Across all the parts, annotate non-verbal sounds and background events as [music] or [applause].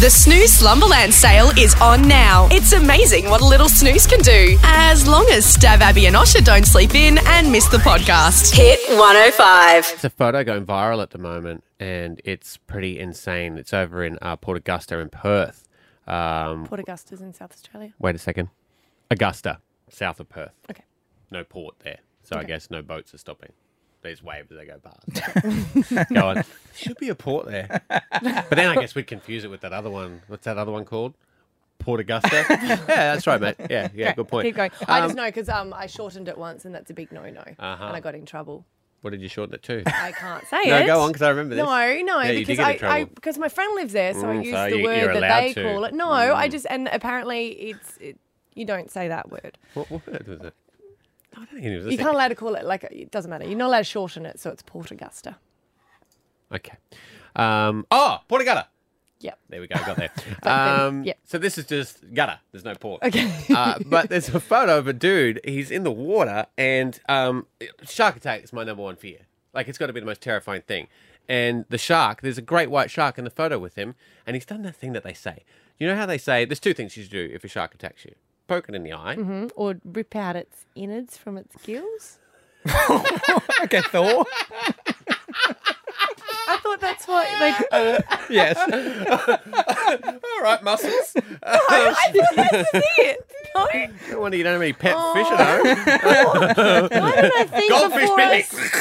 The Snooze Slumberland sale is on now. It's amazing what a little snooze can do. As long as Stav, Abby, and Osher don't sleep in and miss the podcast. Hit 105. It's a photo going viral at the moment, and it's pretty insane. It's over in uh, Port Augusta in Perth. Um, Port Augusta's in South Australia. wait a second. Augusta, south of Perth. Okay. No port there, so I Okay. guess no boats are stopping. There's waves as they go past. [laughs] [laughs] go on. Should be a port there. But then I guess we'd confuse it with that other one. What's that other one called? Port Augusta? [laughs] yeah, that's right, mate. Yeah, yeah, good point. Keep going. I Um, just know because um, I shortened it once, and that's a big no-no, Uh-huh. and I got in trouble. What did you shorten it to? I can't say it. No, it. go on, 'cause I remember this. No, no, Yeah, you did because get in I, I trouble. because my friend lives there, so I Mm, use so the you- word you're that allowed they to. Mm. call it. No, I just and apparently it's it, you don't say that word. what word was it? I don't it. You can't allowed to call it like it doesn't matter. You're not allowed to shorten it, so it's Port Augusta. Okay. Um, oh, Port Augusta. Yep. There we go. Got there. [laughs] um, yeah. So this is just gutter. There's no port. Okay. uh, but there's a photo of a dude. He's in the water, and um, shark attack is my number one fear. Like it's got to be the most terrifying thing. And the shark, there's a great white shark in the photo with him, and he's done that thing that they say. You know how they say there's two things you should do if a shark attacks you: poke it in the eye. Hmm? Or rip out its innards from its gills. [laughs] Okay, Thor. I thought that's what they. [laughs] yes. [laughs] All right, muscles. I think that's it. No, no wonder you don't have any pet Oh. fish at home. why don't I think Goldfish before I picnic. speak?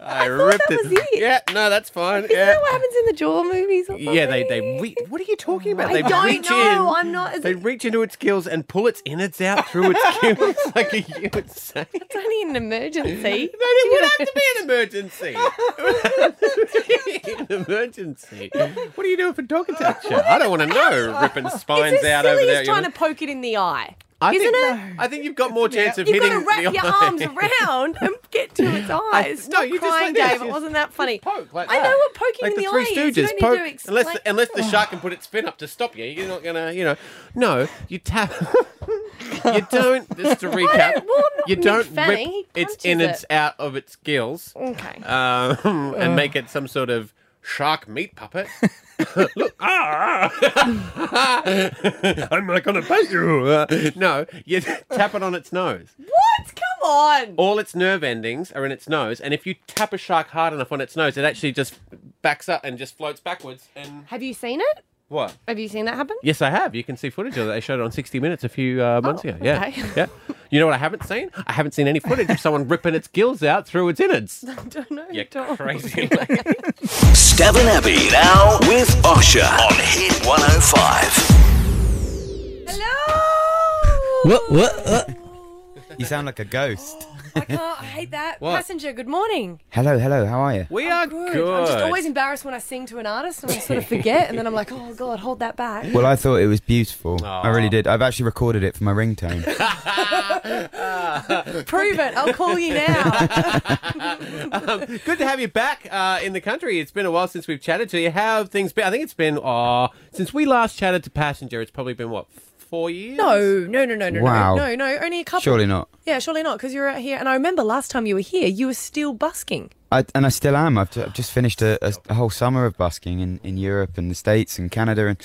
I, ripped that it. was it. Yeah, no, that's fine. Isn't yeah. that what happens in the Jaw movies? Or Yeah, they they re- what are you talking about? I they don't reach know. in. I'm not- They reach into its gills and pull its innards out through its [laughs] gills like a you would say. It's only an emergency. [laughs] It would have to be an emergency. It would have to be an emergency. What do you do if a dog [laughs] attacks? I don't want to know. Ripping spines it's out over silly there. as trying to poke it in the eye. I isn't think, it? I think you've got more chance of You've hitting got to wrap the your eye. arms [laughs] around and get to [laughs] its eyes. no, Stop you just crying, like this, Dave. you It wasn't that funny. Poke like I that. know what poking like in the the Three eye is. Stooges. Don't poke, need to unless explain. unless the [sighs] shark can put its fin up to stop you, you're not gonna, you know. No, you tap. [laughs] you don't. Just to recap, don't- well, I'm not you don't Mick Fanning, he rip its punches innards it. out of its gills Okay. um, and make it some sort of shark meat puppet. [laughs] Look, [laughs] ah, [laughs] I'm not gonna bite you. Uh, no, you tap it on its nose. What? Come on. All its nerve endings are in its nose, and if you tap a shark hard enough on its nose, it actually just backs up and just floats backwards. And Have you seen it? What? Have you seen that happen? Yes, I have. You can see footage of it. They showed it on 60 Minutes a few uh, months Oh, ago. Yeah, okay. [laughs] yeah. You know what I haven't seen? I haven't seen any footage of someone ripping its gills out through its innards. [laughs] I don't know. You Don't. crazy. [laughs] Stav and Abby now with Osher on Hit 105. Hello. What? What? what? You sound like a ghost. I can't. I hate that. What? Passenger. Good morning. Hello, hello. How are you? we are Good. good. I'm just always embarrassed when I sing to an artist and I sort of forget, and then I'm like, oh god, hold that back. Well, I thought it was beautiful. I really did. I've actually recorded it for my ringtone. [laughs] [laughs] Prove it. I'll call you now. [laughs] um, good to have you back uh, in the country. It's been a while since we've chatted to you. How have things been? I think it's been, uh, since we last chatted to Passenger, it's probably been, what, four years? No, no, no, no, no, Wow. no, no, no. Only a couple. Surely not. Yeah, surely not, because you're out here. And I remember last time you were here, you were still busking. I, and I still am. I've, ju- I've just finished a, a, a whole summer of busking in, in Europe and the States and Canada, and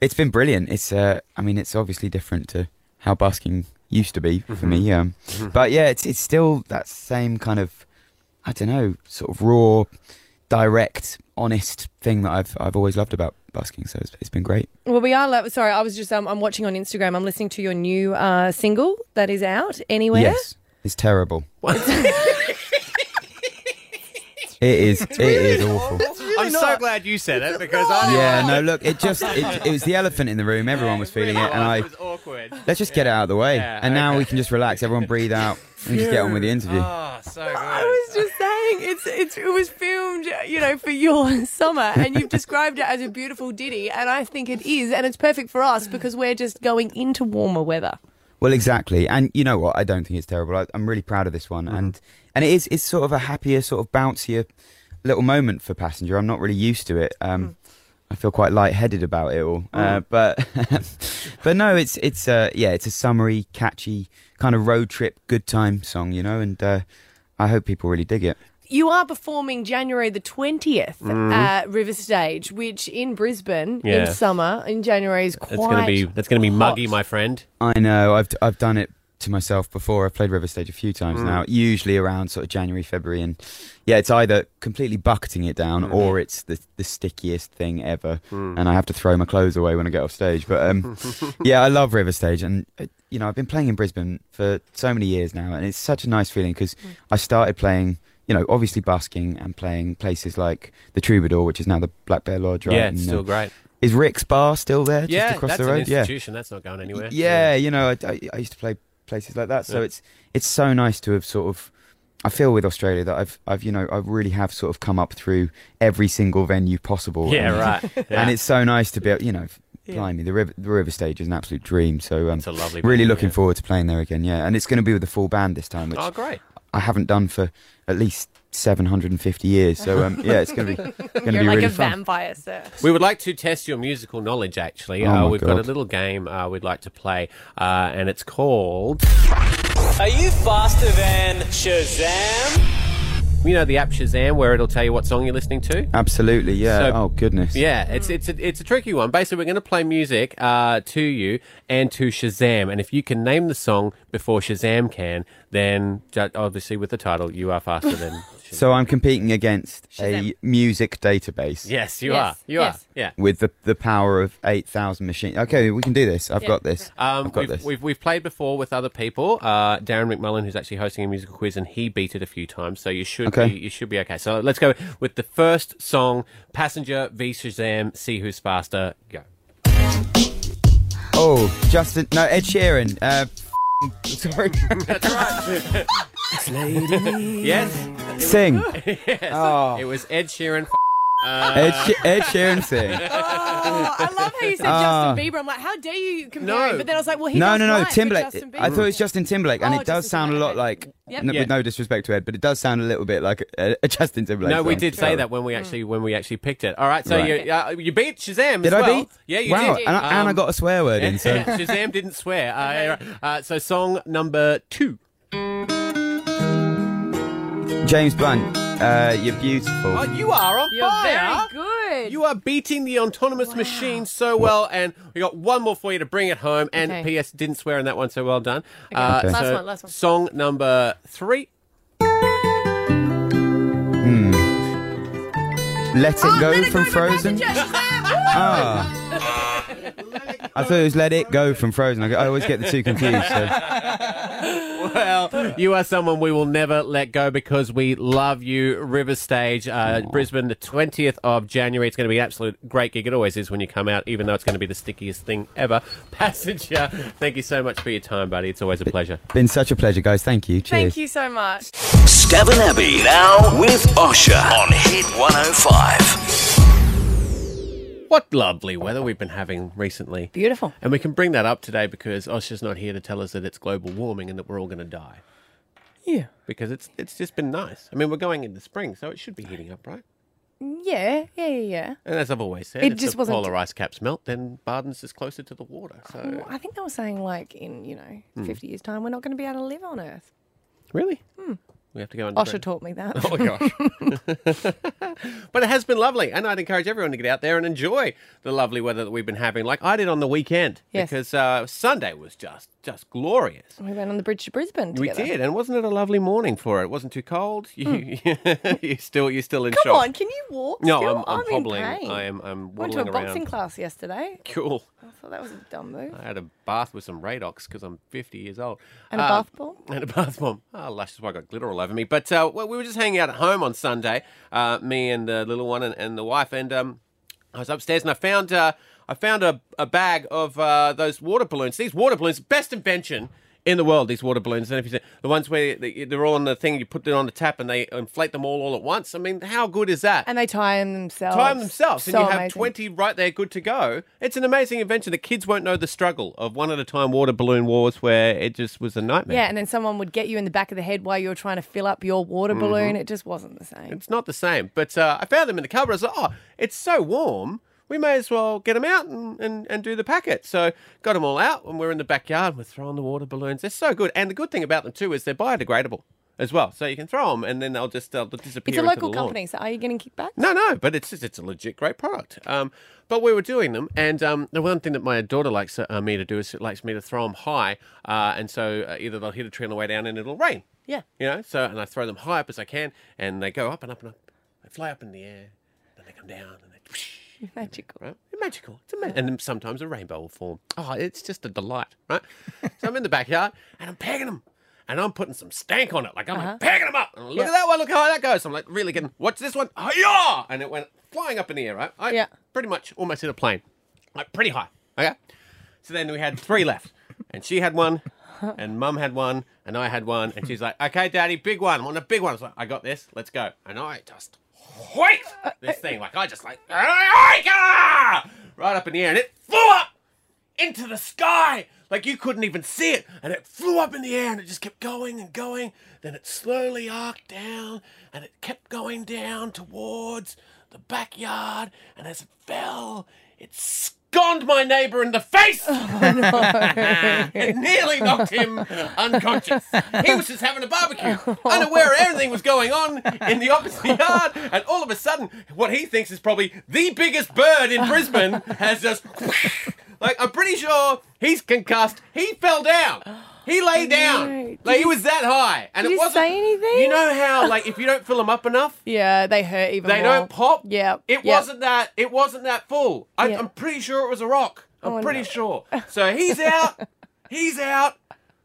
it's been brilliant. It's, uh, I mean, it's obviously different to how busking used to be for me. Um, but yeah, it's it's still that same kind of, I don't know, sort of raw, direct, honest thing that I've I've always loved about busking. So it's, it's been great. Well, we are. Lo- sorry, I was just. Um, I'm watching on Instagram. I'm listening to your new uh, single that is out. Anywhere. Yes, it's terrible. [laughs] It is. It is awful. I'm so glad you said it because I Yeah, no, look, it just it, it was the elephant in the room. Everyone was feeling it, and I It was awkward. let's just get it out of the way, Yeah, and now okay. we can just relax. Everyone breathe out and just get on with the interview. Oh, so good. I was just saying, it's it's it was filmed, you know, for your [laughs] summer, and you've described it as a beautiful ditty, and I think it is, and it's perfect for us because we're just going into warmer weather. Well, exactly, and you know what? I don't think it's terrible. I, I'm really proud of this one, and and it is it's sort of a happier, sort of bouncier little moment for passenger. I'm not really used to it. Um, I feel quite lightheaded about it all, uh, but [laughs] but no, it's it's uh, yeah, it's a summery, catchy kind of road trip, good time song, you know, and uh, I hope people really dig it. You are performing January the 20th at River Stage, which in Brisbane. Yeah. in summer in January is quite. That's gonna be that's gonna be muggy, my friend. I know. I've I've done it to myself before. I've played River Stage a few times Mm. now. Usually around sort of January, February, and yeah, it's either completely bucketing it down Mm. or it's the the stickiest thing ever, Mm. and I have to throw my clothes away when I get off stage. But um, [laughs] yeah, I love River Stage, and uh, you know I've been playing in Brisbane for so many years now, and it's such a nice feeling because I started playing. You know, obviously busking and playing places like the Troubadour, which is now the Black Bear Lodge, right? Yeah, And, it's uh, still great. Is Rick's Bar still there? Yeah, just across that's the road. an yeah. That's not going anywhere. yeah, you know, I, I, I used to play places like that, so Yeah. it's it's so nice to have sort of. I feel with Australia that I've I've you know I really have sort of come up through every single venue possible. Yeah, and, right. [laughs] Yeah. And it's so nice to be able, you know, blimey, the river the river stage is an absolute dream. So um, It's a lovely really venue, looking yeah. forward to playing there again. Yeah, and it's going to be with the full band this time, which Oh, great. I haven't done for at least 750 years. So um, yeah, it's going to be [laughs] going to You're be like really a fun. vampire, sir. We would like to test your musical knowledge, actually. Oh uh, my we've got a little game uh, we'd like to play, uh, and it's called. Are you faster than Shazam? You know the app Shazam, where it'll tell you what song you're listening to. Absolutely, yeah. So- oh goodness. Yeah, it's it's a, it's a tricky one. Basically, we're going to play music uh, to you and to Shazam, and if you can name the song before Shazam can, then obviously with the title, you are faster than. Shazam. So I'm competing against a Shazam. music database. yes, you Yes, are. You yes. are. Yeah. with the the power of eight thousand machines. Okay, we can do this. I've Yeah. got this. Um, I've got we've, this. We've, we've played before with other people. Uh, Darren McMullen, who's actually hosting a musical quiz, and he beat it a few times. So you should Okay. be, you should be okay. So let's go with the first song: "Passenger v Shazam." See who's faster. Go. oh, Justin. No, Ed Sheeran. Uh, [laughs] sorry. [laughs] That's right. [laughs] Yes, Sing. [laughs] yes. Oh. It was Ed Sheeran. Ed, She- Ed Sheeran sing. [laughs] Oh, I love how you said Ah. Justin Bieber. I'm like, how dare you compare No. him? But then I was like, well, he No, does no, no. write for Timberlake. I thought it was Justin Timberlake, and Oh, it does Justin sound a lot like. Yep. no- Yeah. With no disrespect to Ed, but it does sound a little bit like a, a Justin Timberlake. No, we song. did say that when we actually when we actually picked it. All right, so Right. you uh, you beat Shazam. Did as I beat? Yeah, you wow, did. And, I, and I Um, got a swear word in. So [laughs] Shazam didn't swear. Uh, uh, so song number two. James Blunt, uh, you're beautiful. Oh, you are on You're fire. very good. You are beating the autonomous machine so well, and we got one more for you to bring it home. And Okay. P.S. didn't swear in that one, so well done. Uh, Okay. Last so one, last one. Song number three. Let it Oh, go let it from go, Frozen. Passenger, Shazam! Ah. I thought it was Let It Go from Frozen. I I always get the two confused. So. [laughs] Well, you are someone we will never let go because we love you. River Stage, uh, Brisbane, the 20th of January. It's going to be an absolute great gig. It always is when you come out, even though it's going to be the stickiest thing ever. [laughs] Passenger, thank you so much for your time, buddy. It's always a pleasure. Been such a pleasure, guys. Thank you. Cheers. Thank you so much. Stav and Abby now with Osher on Hit 105. What lovely weather we've been having recently. Beautiful. And we can bring that up today because Osher's not here to tell us that it's global warming and that we're all going to die. Yeah. Because it's it's just been nice. I mean, we're going into spring, so it should be heating up, right? Yeah, yeah, yeah, yeah. And as I've always said, It if just the wasn't- polar ice caps melt, then Bardon's is closer to the water. So Well, I think they were saying like in you know 50 years time we're not going to be able to live on Earth. really, Hmm. We have to go underground. taught me that. [laughs] Oh gosh. [laughs] but it has been lovely, and I'd encourage everyone to get out there and enjoy the lovely weather that we've been having, like I did on the weekend. Yes. Because uh, Sunday was just just glorious. we went on the bridge to Brisbane We did, and wasn't it a lovely morning for it? It wasn't too cold. [laughs] [laughs] You, you still, you're still in. Come shock. on, can you walk? No, still? I'm, I'm, in hobbling. pain. I am. I'm Went to a waddling boxing class yesterday. Cool. I thought that was a dumb move. I had a bath with some Radox because I'm 50 years old. And a Uh, bath bomb? And a bath bomb. Oh, lush, that's why I got glitter all over me. But uh, well, we were just hanging out at home on Sunday, uh, me and the little one and, and the wife, and um, I was upstairs and I found uh, I found a, a bag of uh, those water balloons. These water balloons, best invention in the world. These water balloons. And if you see the ones where they- they're all on the thing, you put it on the tap and they inflate them all all at once. I mean, how good is that? And they tie them themselves. time themselves, and you have amazing. 20 right there good to go. It's an amazing invention. The kids won't know the struggle of one at a time water balloon wars where it just was a nightmare. Yeah, and then someone would get you in the back of the head while you were trying to fill up your water Mm-hmm. balloon. It just wasn't the same. It's not the same. But uh, I found them in the cupboard. I was like, oh, it's so warm. We may as well get them out and, and, and do the packet. So got them all out, and we're in the backyard. We're throwing the water balloons. They're so good. And the good thing about them, too, is they're biodegradable. as well. So you can throw them, and then they'll just they'll disappear. It's a into local company, so are you getting kickbacks? No, no, but it's just, it's a legit great product. Um, but we were doing them, and um, the one thing that my daughter likes uh, me to do is it likes me to throw them high, uh, and so uh, either they'll hit a tree on the way down, and it'll rain. Yeah. You know, so and I throw them high up as I can, and they go up and up and up. They fly up in the air, then they come down, and they. Whoosh, [laughs] Magical. right? Magical. It's amazing. And sometimes a rainbow will form. Oh, it's just a delight, right? so I'm in the backyard and I'm pegging them. And I'm putting some stank on it. Like I'm like uh-huh. pegging them up. And look at that one. Look how high that goes. I'm like really getting, what's this one? Oh, yeah! And it went flying up in the air, right? I Yeah. pretty much almost hit a plane. Like pretty high. Okay. So then we had three left. And she had one. And mum had one, and I had one, and she's like, "Okay, daddy, big one. I want a big one." I was like, "I got this. Let's go." And I just wait uh, uh, this thing like I just like right up in the air, and it flew up into the sky. Like you couldn't even see it, and it flew up in the air, and it just kept going and going. Then it slowly arced down, and it kept going down towards the backyard, and as it fell, it sconed my neighbour in the face. [laughs] Oh, [laughs] it nearly knocked him unconscious. He was just having a barbecue, [laughs] unaware everything was going on in the opposite yard, and all of a sudden, what he thinks is probably the biggest bird in Brisbane has just. Like, I'm pretty sure he's concussed. He fell down. He lay down. no. Like, he was that high. And Did it wasn't. say anything? You know how, like, if you don't fill them up enough, [laughs] Yeah, they hurt even they more. don't pop. Yeah. It yeah. wasn't that. It wasn't that full. I, Yeah. I'm pretty sure it was a rock. Oh, I'm Oh, pretty no. sure. [laughs] So he's out. he's out.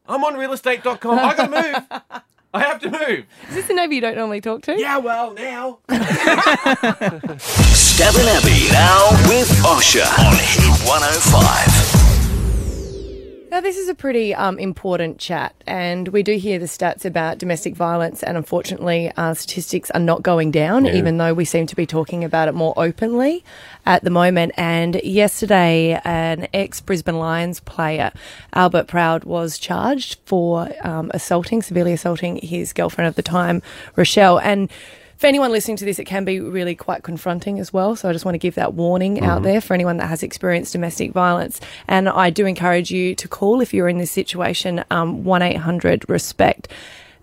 I'm on realestate.com. I gotta move. I have to move. Is this the neighbour you don't normally talk to? Yeah, well, now. [laughs] Stav and Abby now with Osher on Hit 105. Now, this is a pretty um, important chat, and we do hear the stats about domestic violence, and unfortunately, uh, statistics are not going down, even though we seem to be talking about it more openly at the moment. And yesterday, an ex Brisbane Lions player, Albert Proud, was charged for um, assaulting, severely assaulting his girlfriend at the time, Rochelle. And for anyone listening to this, it can be really quite confronting as well. So I just want to give that warning out there for anyone that has experienced domestic violence. And I do encourage you to call if you're in this situation, um, 1 800 RESPECT.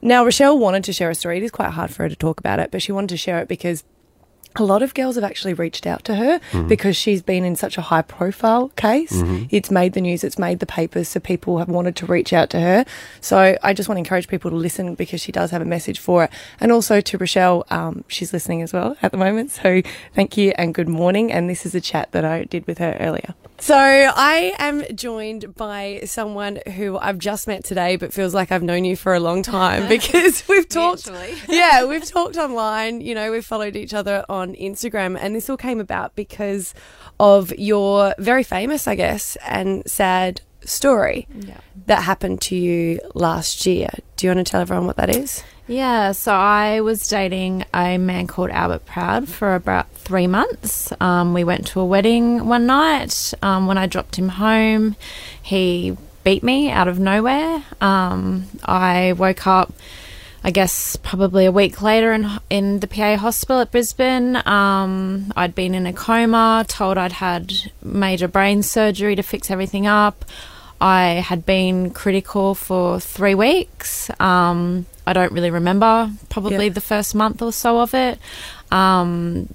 Now, Rochelle wanted to share a story. It is quite hard for her to talk about it, but she wanted to share it because a lot of girls have actually reached out to her because she's been in such a high profile case. It's made the news, it's made the papers, so people have wanted to reach out to her. So I just want to encourage people to listen because she does have a message for it. And also to Rochelle, um, she's listening as well at the moment. So thank you and good morning. And this is a chat that I did with her earlier. So I am joined by someone who I've just met today, but feels like I've known you for a long time [laughs] because we've talked. [laughs] yeah, we've talked online. You know, we've followed each other on Instagram, and this all came about because of your very famous, I guess, and sad story that happened to you last year. Do you want to tell everyone what that is? Yeah, so I was dating a man called Albert Proud for about three months. Um, we went to a wedding one night. Um, when I dropped him home, he beat me out of nowhere. Um, I woke up, I guess, probably a week later in in the PA hospital at Brisbane. Um, I'd been in a coma, told I'd had major brain surgery to fix everything up. I had been critical for three weeks. Um, I don't really remember probably Yeah. the first month or so of it. Um,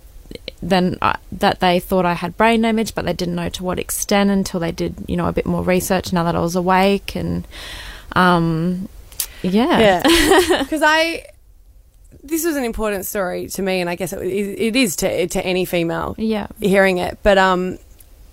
then I, that they thought I had brain damage, but they didn't know to what extent until they did, you know, a bit more research. Now that I was awake, and um, yeah, Yeah, [laughs] because I. This was an important story to me, and I guess it, it is to to any female yeah, hearing it. But um,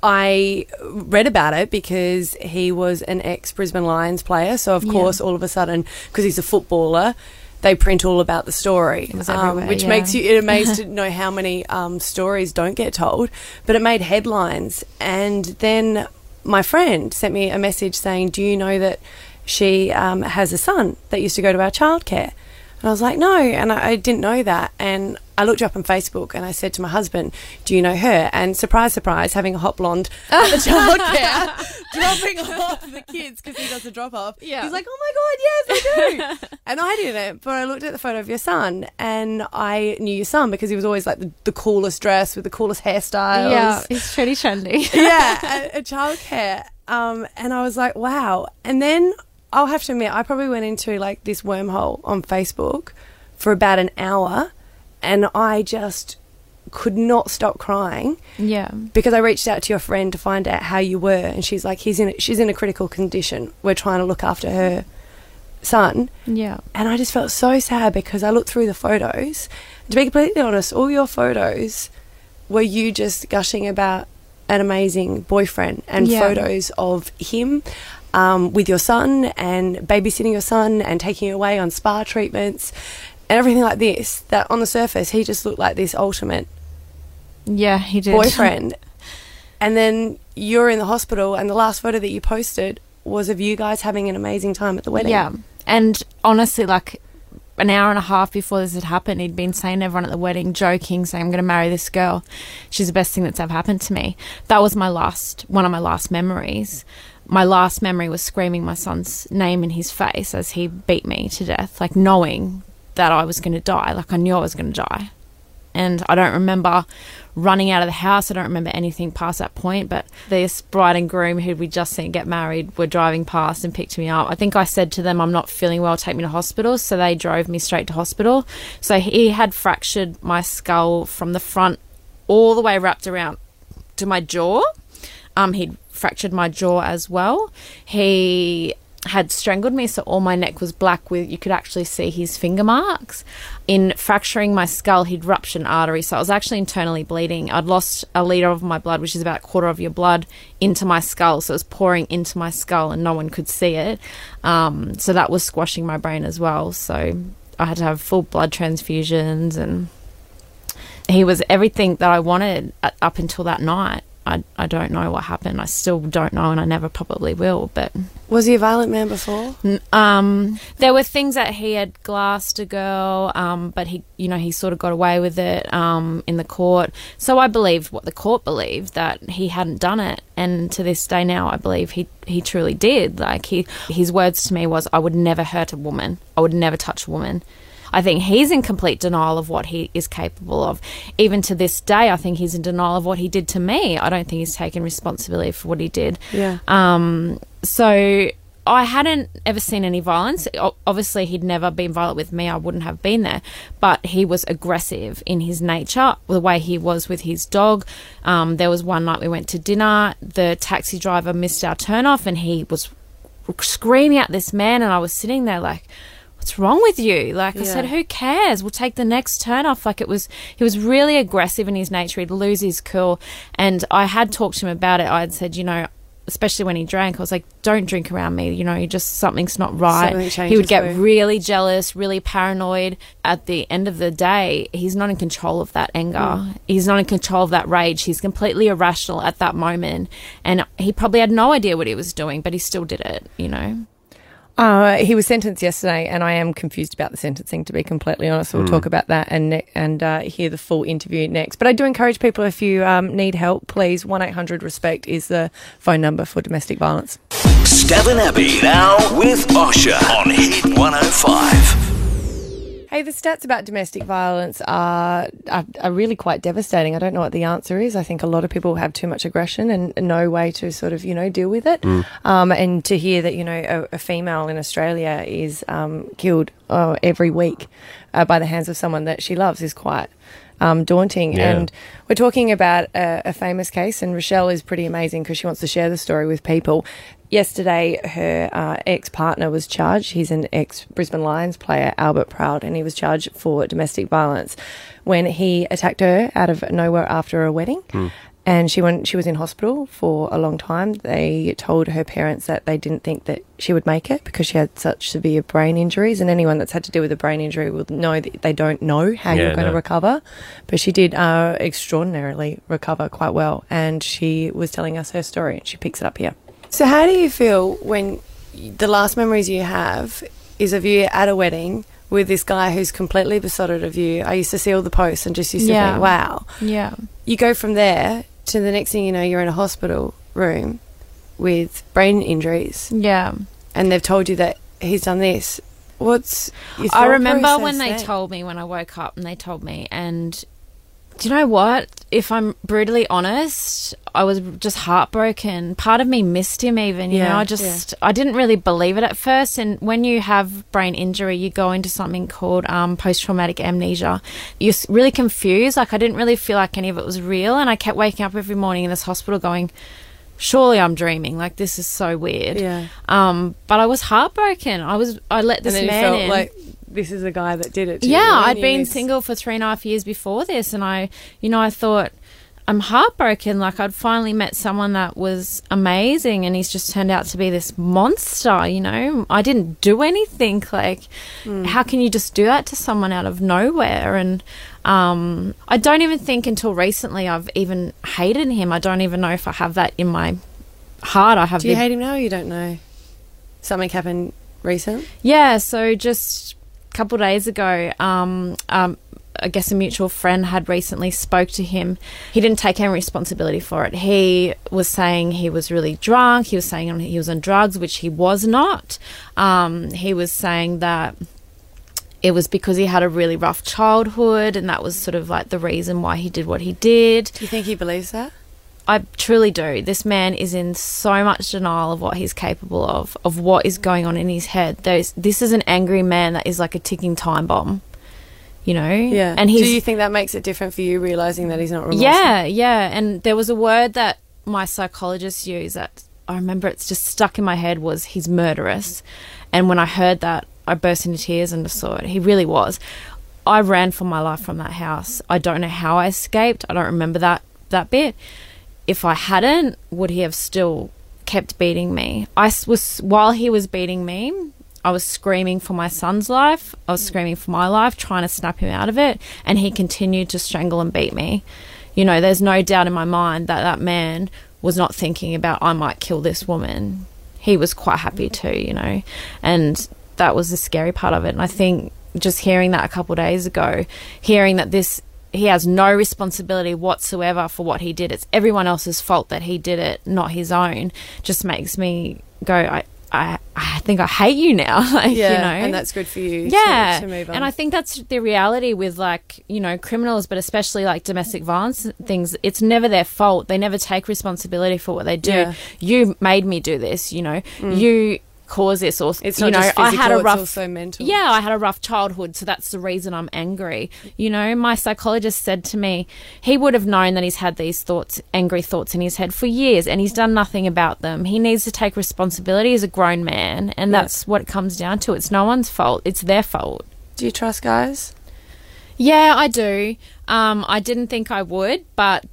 I read about it because he was an ex Brisbane Lions player. So of Yeah. course, all of a sudden, because he's a footballer, they print all about the story, um, which yeah. makes you amazed to [laughs] know how many um, stories don't get told. But it made headlines, and then my friend sent me a message saying, "Do you know that she um, has a son that used to go to our childcare?" And I was like, no, and I, I didn't know that. And I looked her up on Facebook and I said to my husband, do you know her? And surprise, surprise, having a hot blonde [laughs] at the childcare, dropping off the kids because he does the drop off. Yeah. He's like, oh my God, yes, I do. [laughs] and I didn't, but I looked at the photo of your son and I knew your son because he was always like the, the coolest dress with the coolest hairstyles yeah, it's pretty trendy. [laughs] yeah, at, at childcare. Um, and I was like, wow. And then I'll have to admit, I probably went into like this wormhole on Facebook for about an hour, and I just could not stop crying Yeah. because I reached out to your friend to find out how you were, and she's like, he's in she's in a critical condition. We're trying to look after her son, Yeah. and I just felt so sad because I looked through the photos. To be completely honest, all your photos were you just gushing about an amazing boyfriend and Yeah. photos of him um, with your son and babysitting your son and taking you away on spa treatments and everything like this. That on the surface, he just looked like this ultimate Yeah, he did. boyfriend. [laughs] and then you're in the hospital, and the last photo that you posted was of you guys having an amazing time at the wedding. Yeah. And honestly, like an hour and a half before this had happened, he'd been saying to everyone at the wedding, joking, saying, I'm going to marry this girl. She's the best thing that's ever happened to me. That was my last, one of my last memories. My last memory was screaming my son's name in his face as he beat me to death, like knowing that I was going to die. Like I knew I was going to die. And I don't remember running out of the house. I don't remember anything past that point. But this bride and groom who we just seen get married were driving past and picked me up. I think I said to them, I'm not feeling well, take me to hospital. So they drove me straight to hospital. So he had fractured my skull from the front all the way wrapped around to my jaw. Um, he'd fractured my jaw as well. He had strangled me, so all my neck was black with you could actually see his finger marks. In fracturing my skull, he'd ruptured an artery, so I was actually internally bleeding. I'd lost a litre of my blood, which is about a quarter of your blood, into my skull, so it was pouring into my skull and no one could see it. Um, so that was squashing my brain as well. So I had to have full blood transfusions and he was everything that I wanted up until that night. I, I don't know what happened. I still don't know, and I never probably will. But Was he a violent man before? um, there were things that he had glassed a girl, um, but he, you know, he sort of got away with it um, in the court. So I believed what the court believed that he hadn't done it, and to this day now, I believe he he truly did. Like he, his words to me was, "I would never hurt a woman. I would never touch a woman." I think he's in complete denial of what he is capable of. Even to this day, I think he's in denial of what he did to me. I don't think he's taken responsibility for what he did. Yeah. Um, so I hadn't ever seen any violence. Obviously, he'd never been violent with me. I wouldn't have been there. But he was aggressive in his nature, the way he was with his dog. Um, there was one night we went to dinner. The taxi driver missed our turn off, and he was screaming at this man. And I was sitting there like, what's wrong with you? Like I said, who cares? We'll take the next turn off. Like it was, he was really aggressive in his nature. He'd lose his cool. And I had talked to him about it. I had said, you know, especially when he drank, I was like, don't drink around me. You know, you just, something's not right. Something he would get you. really jealous, really paranoid. At the end of the day, he's not in control of that anger. Mm. He's not in control of that rage. He's completely irrational at that moment. And he probably had no idea what he was doing, but he still did it, you know? Uh, he was sentenced yesterday, and I am confused about the sentencing. To be completely honest, we'll talk about that and ne- and uh, hear the full interview next. But I do encourage people if you um, need help, please one eight hundred respect is the phone number for domestic violence. Stav Abby now with Osher on Hit 105. Hey, the stats about domestic violence are, are are really quite devastating. I don't know what the answer is. I think a lot of people have too much aggression and no way to sort of you know deal with it. Um, and to hear that you know a, a female in Australia is um, killed uh, every week uh, by the hands of someone that she loves is quite um, daunting. Yeah. And we're talking about a, a famous case, and Rochelle is pretty amazing because she wants to share the story with people. Yesterday, her uh, ex partner was charged. He's an ex Brisbane Lions player, Albert Proud, and he was charged for domestic violence when he attacked her out of nowhere after a wedding. And she went. She was in hospital for a long time. They told her parents that they didn't think that she would make it because she had such severe brain injuries. And anyone that's had to deal with a brain injury will know that they don't know how Yeah, you're going to recover. But she did uh, extraordinarily recover quite well. And she was telling us her story. and She picks it up here. So, how do you feel when the last memories you have is of you at a wedding with this guy who's completely besotted of you? I used to see all the posts and just used to think, wow. Yeah. You go from there to the next thing you know, you're in a hospital room with brain injuries, Yeah. and they've told you that he's done this. What's your I remember when they then? told me when I woke up and they told me and Do you know what? If I'm brutally honest, I was just heartbroken. Part of me missed him even, you Yeah, know. I just I didn't really believe it at first and when you have brain injury, you go into something called um, post-traumatic amnesia. You're really confused. Like I didn't really feel like any of it was real and I kept waking up every morning in this hospital going Surely I'm dreaming. Like this is so weird. Yeah. Um, but I was heartbroken. I was. I let this man in. like this is a guy that did it. To you, Yeah, and I'd been single for three and a half years before this, and I, you know, I thought I'm heartbroken. Like I'd finally met someone that was amazing, and he's just turned out to be this monster. You know, I didn't do anything. Like, how can you just do that to someone out of nowhere? And um, I don't even think until recently I've even hated him. I don't even know if I have that in my heart. I have. Do you the- hate him now? or You don't know. Something happened recent. Yeah, so just couple days ago, um, um, I guess a mutual friend had recently spoke to him. He didn't take any responsibility for it. He was saying he was really drunk. He was saying he was on drugs, which he was not. Um, he was saying that it was because he had a really rough childhood, and that was sort of like the reason why he did what he did. Do you think he believes that? I truly do. This man is in so much denial of what he's capable of, of what is going on in his head. There's, this is an angry man that is like a ticking time bomb, you know? Yeah. And he's, Do you think that makes it different for you, realizing that he's not remorseful? yeah, yeah. And there was a word that my psychologist used that I remember it's just stuck in my head was he's murderous. And when I heard that, I burst into tears and just thought he really was. I ran for my life from that house. I don't know how I escaped. I don't remember that that bit. If I hadn't, would he have still kept beating me? I was while he was beating me, I was screaming for my son's life. I was screaming for my life, trying to snap him out of it, and he continued to strangle and beat me. You know, there's no doubt in my mind that that man was not thinking about I might kill this woman. He was quite happy too, you know, and that was the scary part of it. And I think just hearing that a couple days ago, hearing that this he has no responsibility whatsoever for what he did. It's everyone else's fault that he did it, not his own. Just makes me go. I I, I think I hate you now. [laughs] like, Yeah, you know, and that's good for you. yeah, to, to move on. and I think that's the reality with like you know criminals, but especially like domestic violence things. It's never their fault. They never take responsibility for what they do. Yeah. You made me do this. You know, mm. you caused this, or it's you know, just I had a rough. also mental. Yeah, I had a rough childhood, so that's the reason I'm angry. You know, my psychologist said to me, he would have known that he's had these thoughts, angry thoughts in his head for years, and he's done nothing about them. He needs to take responsibility as a grown man, and Yeah. that's what it comes down to. It's no one's fault, it's their fault. Do you trust guys? Yeah, I do. Um, I didn't think I would, but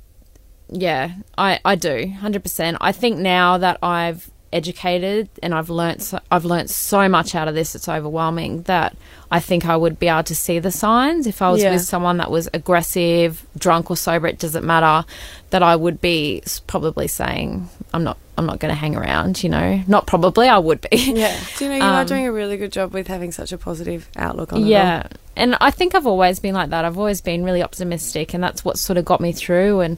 yeah, I, I do, hundred percent. I think now that I've educated and I've learnt so, I've learnt so much out of this. It's overwhelming that I think I would be able to see the signs if I was Yeah. with someone that was aggressive, drunk or sober. It doesn't matter. That I would be probably saying I'm not I'm not going to hang around. You know, not probably. I would be. Yeah. [laughs] Do you know you are Um, doing a really good job with having such a positive outlook on? Yeah. And I think I've always been like that. I've always been really optimistic, and that's what sort of got me through. And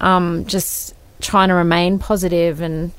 um, just trying to remain positive and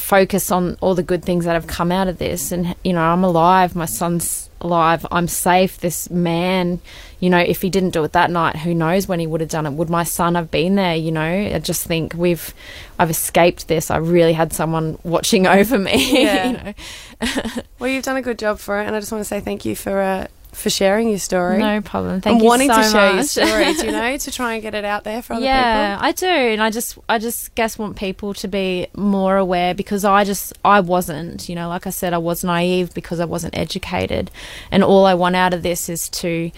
focus on all the good things that have come out of this. And, you know, I'm alive. My son's alive. I'm safe. This man, you know, if he didn't do it that night, who knows when he would have done it? Would my son have been there? You know, I just think we've, I've escaped this. I really had someone watching [laughs] over me. [laughs] Yeah. you know. [laughs] Well, you've done a good job for it, and I just want to say thank you for uh, for sharing your story. No problem. Thank and you wanting so to share your much. do you [laughs] know, to try and get it out there for other yeah, people. Yeah, I do, and I just, I just guess want people to be more aware because I just, I wasn't, you know, like I said, I was naive because I wasn't educated, and all I want out of this is to,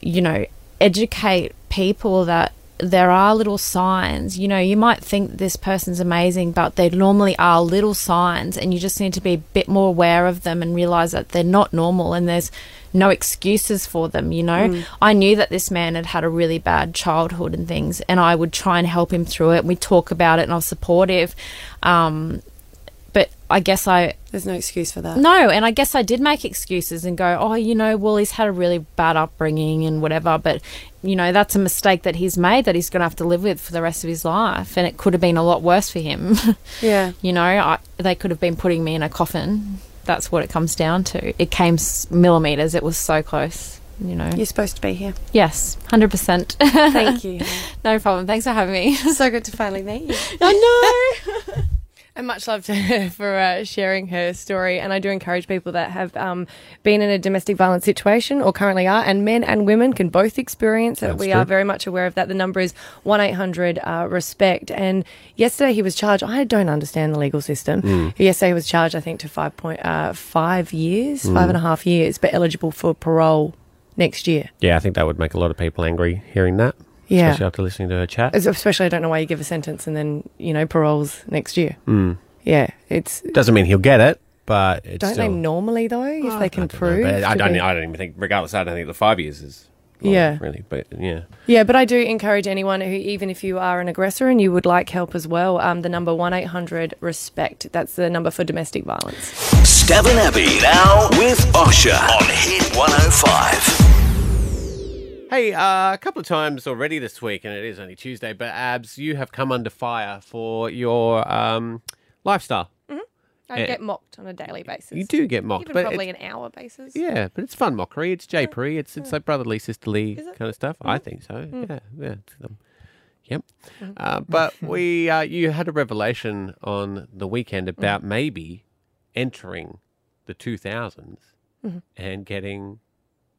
you know, educate people that there are little signs. You know, you might think this person's amazing, but they normally are little signs, and you just need to be a bit more aware of them and realize that they're not normal and there's no excuses for them. You know, I knew that this man had had a really bad childhood and things, and I would try and help him through it. And we talk about it, and I was supportive. Um, but I guess I There's no excuse for that. no, and I guess I did make excuses and go, oh, you know, well, he's had a really bad upbringing and whatever, but, you know, that's a mistake that he's made that he's going to have to live with for the rest of his life. And it could have been a lot worse for him. [laughs] Yeah. you know, I, they could have been putting me in a coffin. That's what it comes down to. It came millimeters, it was so close. you know. You're supposed to be here. Yes, hundred percent. Thank you. [laughs] no problem. Thanks for having me. so good to finally meet you. [laughs] I know. And much love to [laughs] her for uh, sharing her story. And I do encourage people that have um, been in a domestic violence situation or currently are, and men and women can both experience it. That's we true. are very much aware of that. The number is 1 800 uh, RESPECT. And yesterday he was charged. I don't understand the legal system. Hmm. Yesterday he was charged, I think, to five, point, uh, five years, Hmm. five and a half years, but eligible for parole next year. Yeah, I think that would make a lot of people angry hearing that. Yeah. Especially after listening to her chat. Especially, I don't know why you give a sentence and then, you know, paroles next year. Mm. Yeah. It's. Doesn't mean he'll get it, but it's Don't still, they normally, though, if they can I don't know, prove? I don't. be- I don't even think. Regardless, I don't think the five years is. long, Yeah. Really, but yeah. Yeah, but I do encourage anyone who, even if you are an aggressor and you would like help as well, um, the number 1 800 RESPECT. That's the number for domestic violence. Stav and Abby now with Osher on Hit 105. Hey, uh, a couple of times already this week, and it is only Tuesday. But Abs, you have come under fire for your um, lifestyle. I Eh. get mocked on a daily basis. You do get mocked, Even but probably an hour basis. Yeah, but it's fun mockery. It's Japery. It's it's like brotherly, sisterly Is it? kind of stuff. Mm-hmm. I think so. Yeah, yeah. it's, um, yep. Mm-hmm. Uh, but we, uh, you had a revelation on the weekend Mm-hmm. about maybe entering the 2000s Mm-hmm. and getting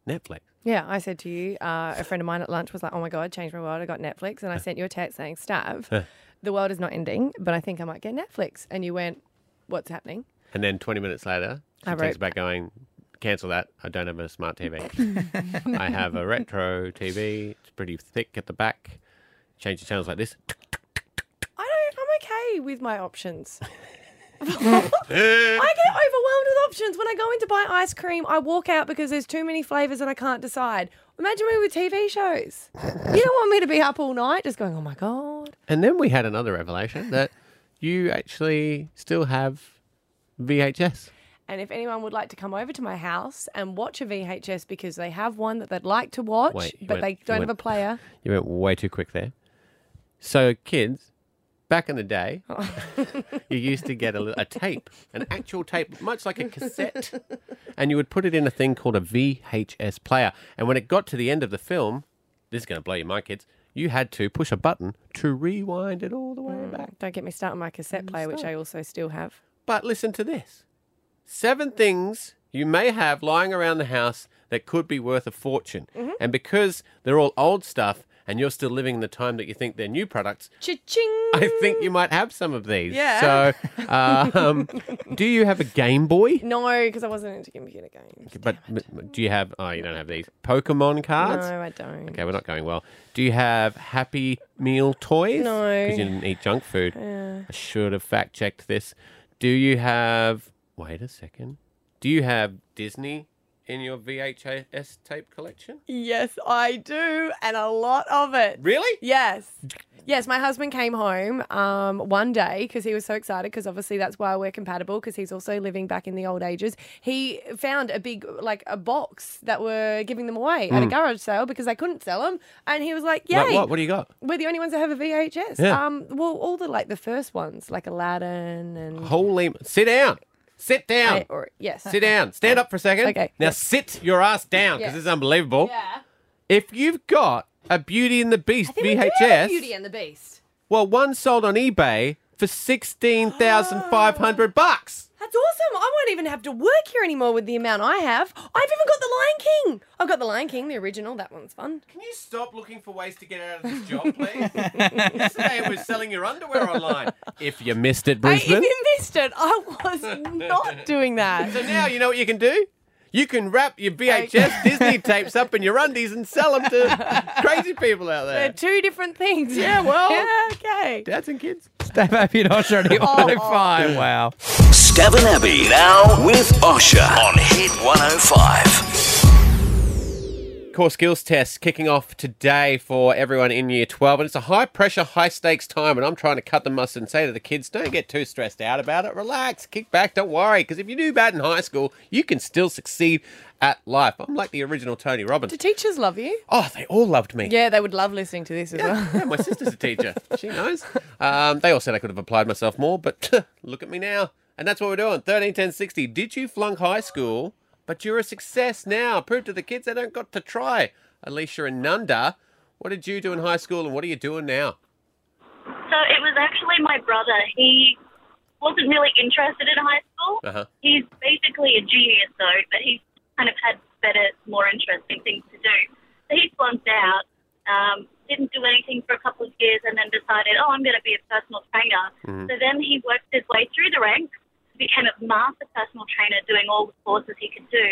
Netflix. Yeah, I said to you, uh, a friend of mine at lunch was like, "Oh my god, changed my world. I got Netflix," and I sent you a text saying, "Stav, the world is not ending, but I think I might get Netflix." And you went, "What's happening?" And then 20 minutes later, she I texts wrote- back going, cancel that. I don't have a smart TV. [laughs] I have a retro TV. It's pretty thick at the back. Change the channels like this. I don't. I'm okay with my options. [laughs] [laughs] I get overwhelmed with options. When I go in to buy ice cream, I walk out because there's too many flavors and I can't decide. Imagine me with TV shows. You don't want me to be up all night just going, "Oh my god." And then we had another revelation that you actually still have VHS. And if anyone would like to come over to my house and watch a VHS because they have one that they'd like to watch, Wait, but went- they don't went- have a player. You went way too quick there. So, kids, back in the day, [laughs] you used to get a, a tape, an actual tape, much like a cassette, [laughs] and you would put it in a thing called a VHS player. And when it got to the end of the film, this is going to blow your mind, kids. You had to push a button to rewind it all the way back. Don't get me started on my cassette player, which I also still have. But listen to this seven things you may have lying around the house that could be worth a fortune. Mm-hmm. And because they're all old stuff and you're still living in the time that you think they're new products, Cha-ching! I think you might have some of these. Yeah. So, um, [laughs] do you have a Game Boy? No, because I wasn't into computer games. But do you have? Oh, you don't have these Pokemon cards. No, I don't. Okay, we're not going well. Do you have Happy Meal toys? No. because you didn't eat junk food. Yeah. I should have fact checked this. Do you have? Wait a second. Do you have Disney in your VHS tape collection? Yes, I do, and a lot of it. Really? Yes. Yes, my husband came home um, one day because he was so excited because obviously that's why we're compatible because he's also living back in the old ages. He found a big, like a box that were giving them away at a garage sale because they couldn't sell them. And he was like, yay. What, what? What do you got? We're the only ones that have a VHS. Yeah. Um, well, all the like the first ones, like Aladdin and Holy! Sit down. Sit down. I- or yes, Sit down. Stand up for a second. Okay. Now sit your ass down because Yeah. this is unbelievable. Yeah. If you've got a Beauty and the Beast I think we VHS, do have Beauty and the Beast. well, one sold on eBay for sixteen thousand five hundred bucks. That's awesome. I won't even have to work here anymore with the amount I have. I've even got the Lion King. I've got the Lion King, the original. That one's fun. Can you stop looking for ways to get out of this job, please? Yesterday it was selling your underwear online. If you missed it, I, Brisbane. if you missed it, I was not doing that. So now you know what you can do? You can wrap your VHS [laughs] Disney tapes up in your undies and sell them to [laughs] crazy people out there. They're two different things. Yeah, well- [laughs] yeah, okay. Dads and kids. Stav Abby and Osher on Hit 105. Wow. Stav and Abby now with Osher on Hit 105. Core skills test kicking off today for everyone in year 12. And it's a high pressure, high stakes time. And I'm trying to cut the mustard and say to the kids, don't get too stressed out about it. Relax, kick back, don't worry. Because if you do bad in high school, you can still succeed at life. I'm like the original Tony Robbins. Do teachers love you? Oh, they all loved me. Yeah, they would love listening to this as well. Yeah, my sister's a teacher. [laughs] She knows. Um, they all said I could have applied myself more, but [laughs] look at me now. And that's what we're doing. 13, 10, 60. Did you flunk high school but you're a success now. Prove to the kids they don't got to try. Alicia and Nanda, what did you do in high school and what are you doing now? So it was actually my brother. He wasn't really interested in high school. Uh huh. He's basically a genius though, but he kind of had better, more interesting things to do. So he flunked out, um, didn't do anything for a couple of years, and then decided, oh, I'm going to be a personal trainer. So then he worked his way through the ranks, became a master personal trainer, doing all the courses he could do,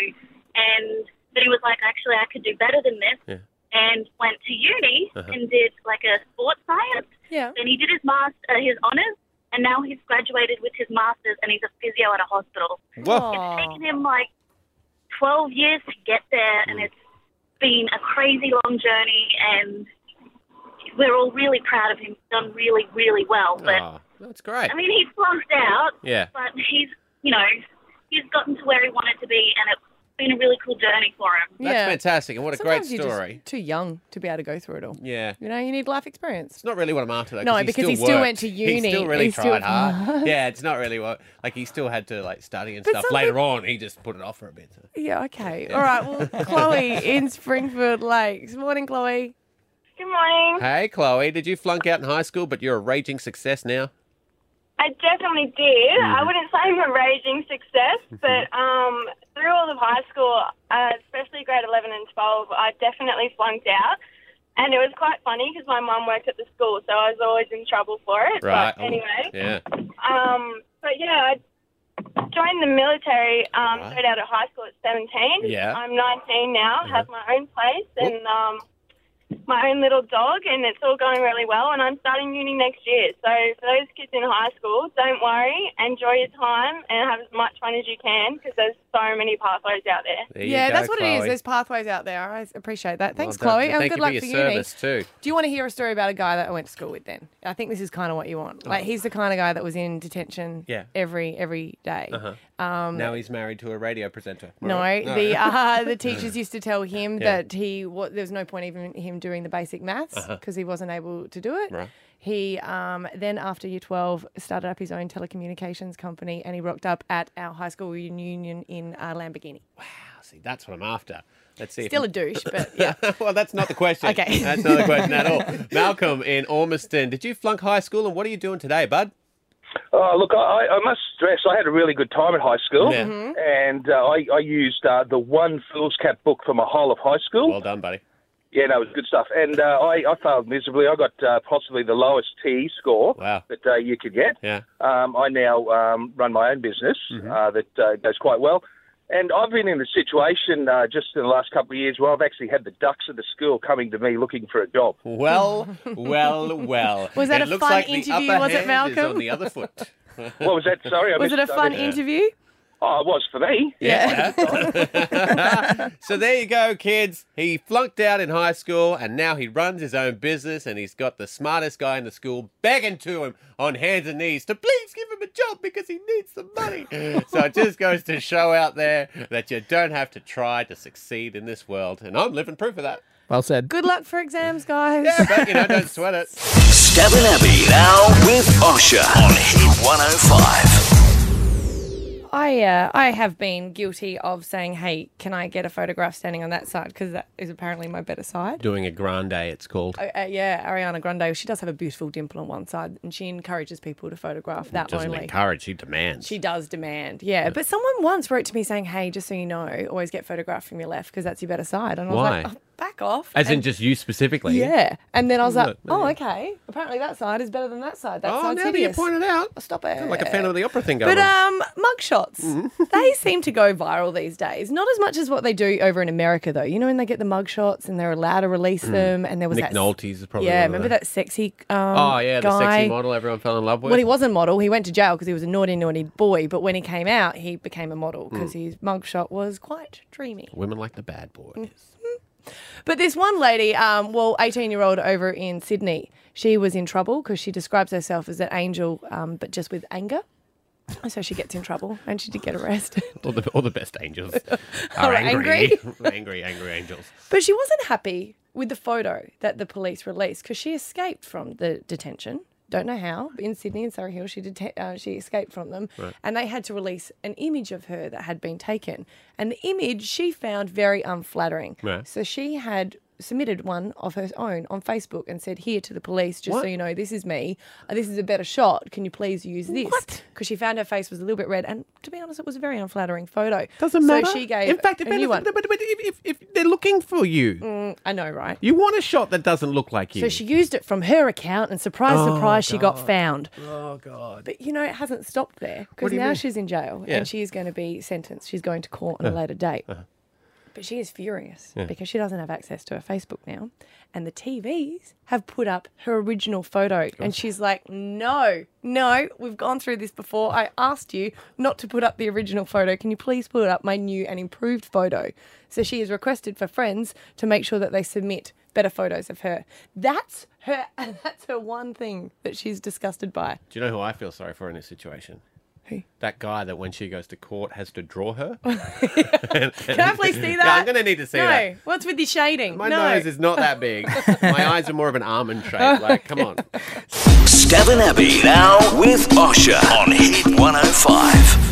and then he was like, actually, I could do better than this. Yeah. And went to uni Uh-huh. and did like a sports science. Yeah. Then he did his master, his honors, and now he's graduated with his masters, and he's a physio at a hospital. Whoa. It's taken him like 12 years to get there, and it's been a crazy long journey, and we're all really proud of him. He's done really, really well. But Oh, that's great. I mean, he flunked out, Yeah. but he's, you know, he's gotten to where he wanted to be, and it's been a really cool journey for him. That's Yeah. fantastic. And what a Sometimes great you're just story. too young to be able to go through it all. Yeah. You know, you need life experience. It's not really what I'm after though. No, he because still he still worked. went to uni. He still really He still- tried hard. [laughs] yeah, it's not really what like he still had to like study and But stuff. some Later on, he just put it off for a bit. so. Yeah, okay. All right. Well, [laughs] Chloe in Springfield Lakes. Morning, Chloe. Good morning. Hey, Chloe, did you flunk out in high school, but you're a raging success now? I definitely did. I wouldn't say I'm a raging success, but um, through all of high school, uh, especially grade 11 and 12, I definitely flunked out. And it was quite funny because my mum worked at the school, so I was always in trouble for it. Right. But anyway, Yeah. um, but yeah, I joined the military um, Right. straight out of high school at 17. Yeah. I'm 19 now, have my own place and um, my own little dog, and it's all going really well. And I'm starting uni next year. So for those kids in high school, don't worry, enjoy your time and have as much fun as you can because there's so many pathways out there. There yeah, go, that's what it is. There's pathways out there. I appreciate that. Thanks, Well. Chloe. And Thank good you luck for for uni. service too. Do you want to hear a story about a guy that I went to school with then? I think this is kind of what you want. Like, he's the kind of guy that was in detention Yeah. every every day. Uh-huh. Um, now he's married to a radio presenter. Am I no, the uh, the [laughs] teachers used to tell him Yeah. that he wa there was no point even him doing the basic maths because he wasn't able to do it. Uh-huh. Right. He um, then after year twelve started up his own telecommunications company and he rocked up at our high school reunion in uh, Lamborghini. Wow, See, that's what I'm after. Let's see. if Still a [laughs] douche, but yeah. [laughs] well, that's not the question. Okay. That's not the question at all. [laughs] Malcolm in Ormiston, did you flunk high school and what are you doing today, bud? Oh, look, I, I must stress I had a really good time at high school, Yeah. Mm-hmm. and uh, I, I used uh, the one foolscap book for my whole of high school. Well done, buddy. Yeah, no, it was good stuff. And uh, I, I failed miserably. I got uh, possibly the lowest T score Wow. that uh, you could get. Yeah. Um, I now um, run my own business Mm-hmm. uh, that uh, goes quite well. And I've been in a situation uh, just in the last couple of years where I've actually had the dux of the school coming to me looking for a job. Well, [laughs] well, well. Was that it a looks fun like the interview, upper was it, hand is Malcolm? on the other foot. What was that? Sorry, I Was it a fun missed- interview? Oh, it was for me. Yeah. [laughs] so there you go, kids. He flunked out in high school and now he runs his own business and he's got the smartest guy in the school begging to him on hands and knees to please give him a job because he needs the money. [laughs] so it just goes to show out there that you don't have to try to succeed in this world. And I'm living proof of that. Well said. Good luck for exams, guys. Yeah, but you know, don't sweat it. Stav and Abby now with Osher on Hit 105. I uh, I have been guilty of saying, "Hey, can I get a photograph standing on that side?" Because that is apparently my better side. Doing a grande, it's called. Uh, uh, yeah, Ariana Grande. She does have a beautiful dimple on one side, and she encourages people to photograph that Doesn't only. encourage, she demands. She does demand, yeah. But someone once wrote to me saying, "Hey, just so you know, always get photographed from your left because that's your better side." And I was Why? like, oh, "Back off!" As in just you specifically? yeah. And then I was like, "Oh, okay. Apparently that side is better than that side. That Oh, side's now that you pointed out. Stop it. Like a Phantom of the Opera thing going But on. um, mugshots, [laughs] they seem to go viral these days. Not as much as what they do over in America, though. You know, when they get the mugshots and they're allowed to release them, and there was Mm. Nick that. Nolte's is probably yeah, remember that sexy um, Oh yeah, the sexy model everyone fell in love with. Well, he wasn't a model. He went to jail because he was a naughty, naughty boy. But when he came out, he became a model because Mm. his mugshot was quite dreamy. Women like the bad boys. But this one lady, um, well, 18 year old over in Sydney, she was in trouble because she describes herself as an angel, um, but just with anger. So she gets in trouble and she did get arrested. [laughs] All the, all the best angels [laughs] Are angry? [laughs] angry, angry angels. But she wasn't happy with the photo that the police released because she escaped from the detention Don't know how, but in Sydney and Surry Hills, she did. uh, she escaped from them, Right. and they had to release an image of her that had been taken. And the image she found very unflattering. Right. So she had submitted one of her own on Facebook and said, "Here to the police, just What? so you know, this is me. Uh, This is a better shot. Can you please use this?" Because she found her face was a little bit red, and to be honest, it was a very unflattering photo. Doesn't so matter. she gave. In fact, a if, new one. but, but, but if, if, if they're looking for you, Mm, I know, right? you want a shot that doesn't look like you. So she used it from her account, and surprise, Oh, surprise, she got found. Oh God! But you know, it hasn't stopped there because do you now mean? she's in jail Yeah. and she is going to be sentenced. She's going to court on a Uh-huh. later date. But she is furious Yeah. because she doesn't have access to her Facebook now. And the TVs have put up her original photo. And she's like, no, no, we've gone through this before. I asked you not to put up the original photo. Can you please put up my new and improved photo? So she has requested for friends to make sure that they submit better photos of her. That's her. [laughs] That's her one thing that she's disgusted by. Do you know who I feel sorry for in this situation? Who? That guy that when she goes to court has to draw her. [laughs] Can I please see that? [laughs] Yeah, I'm going to need to see no. that. What's with the shading? My no. nose is not that big. [laughs] My eyes are more of an almond shape. Like, come on. Stav and Abby now with Osher on Hit 105.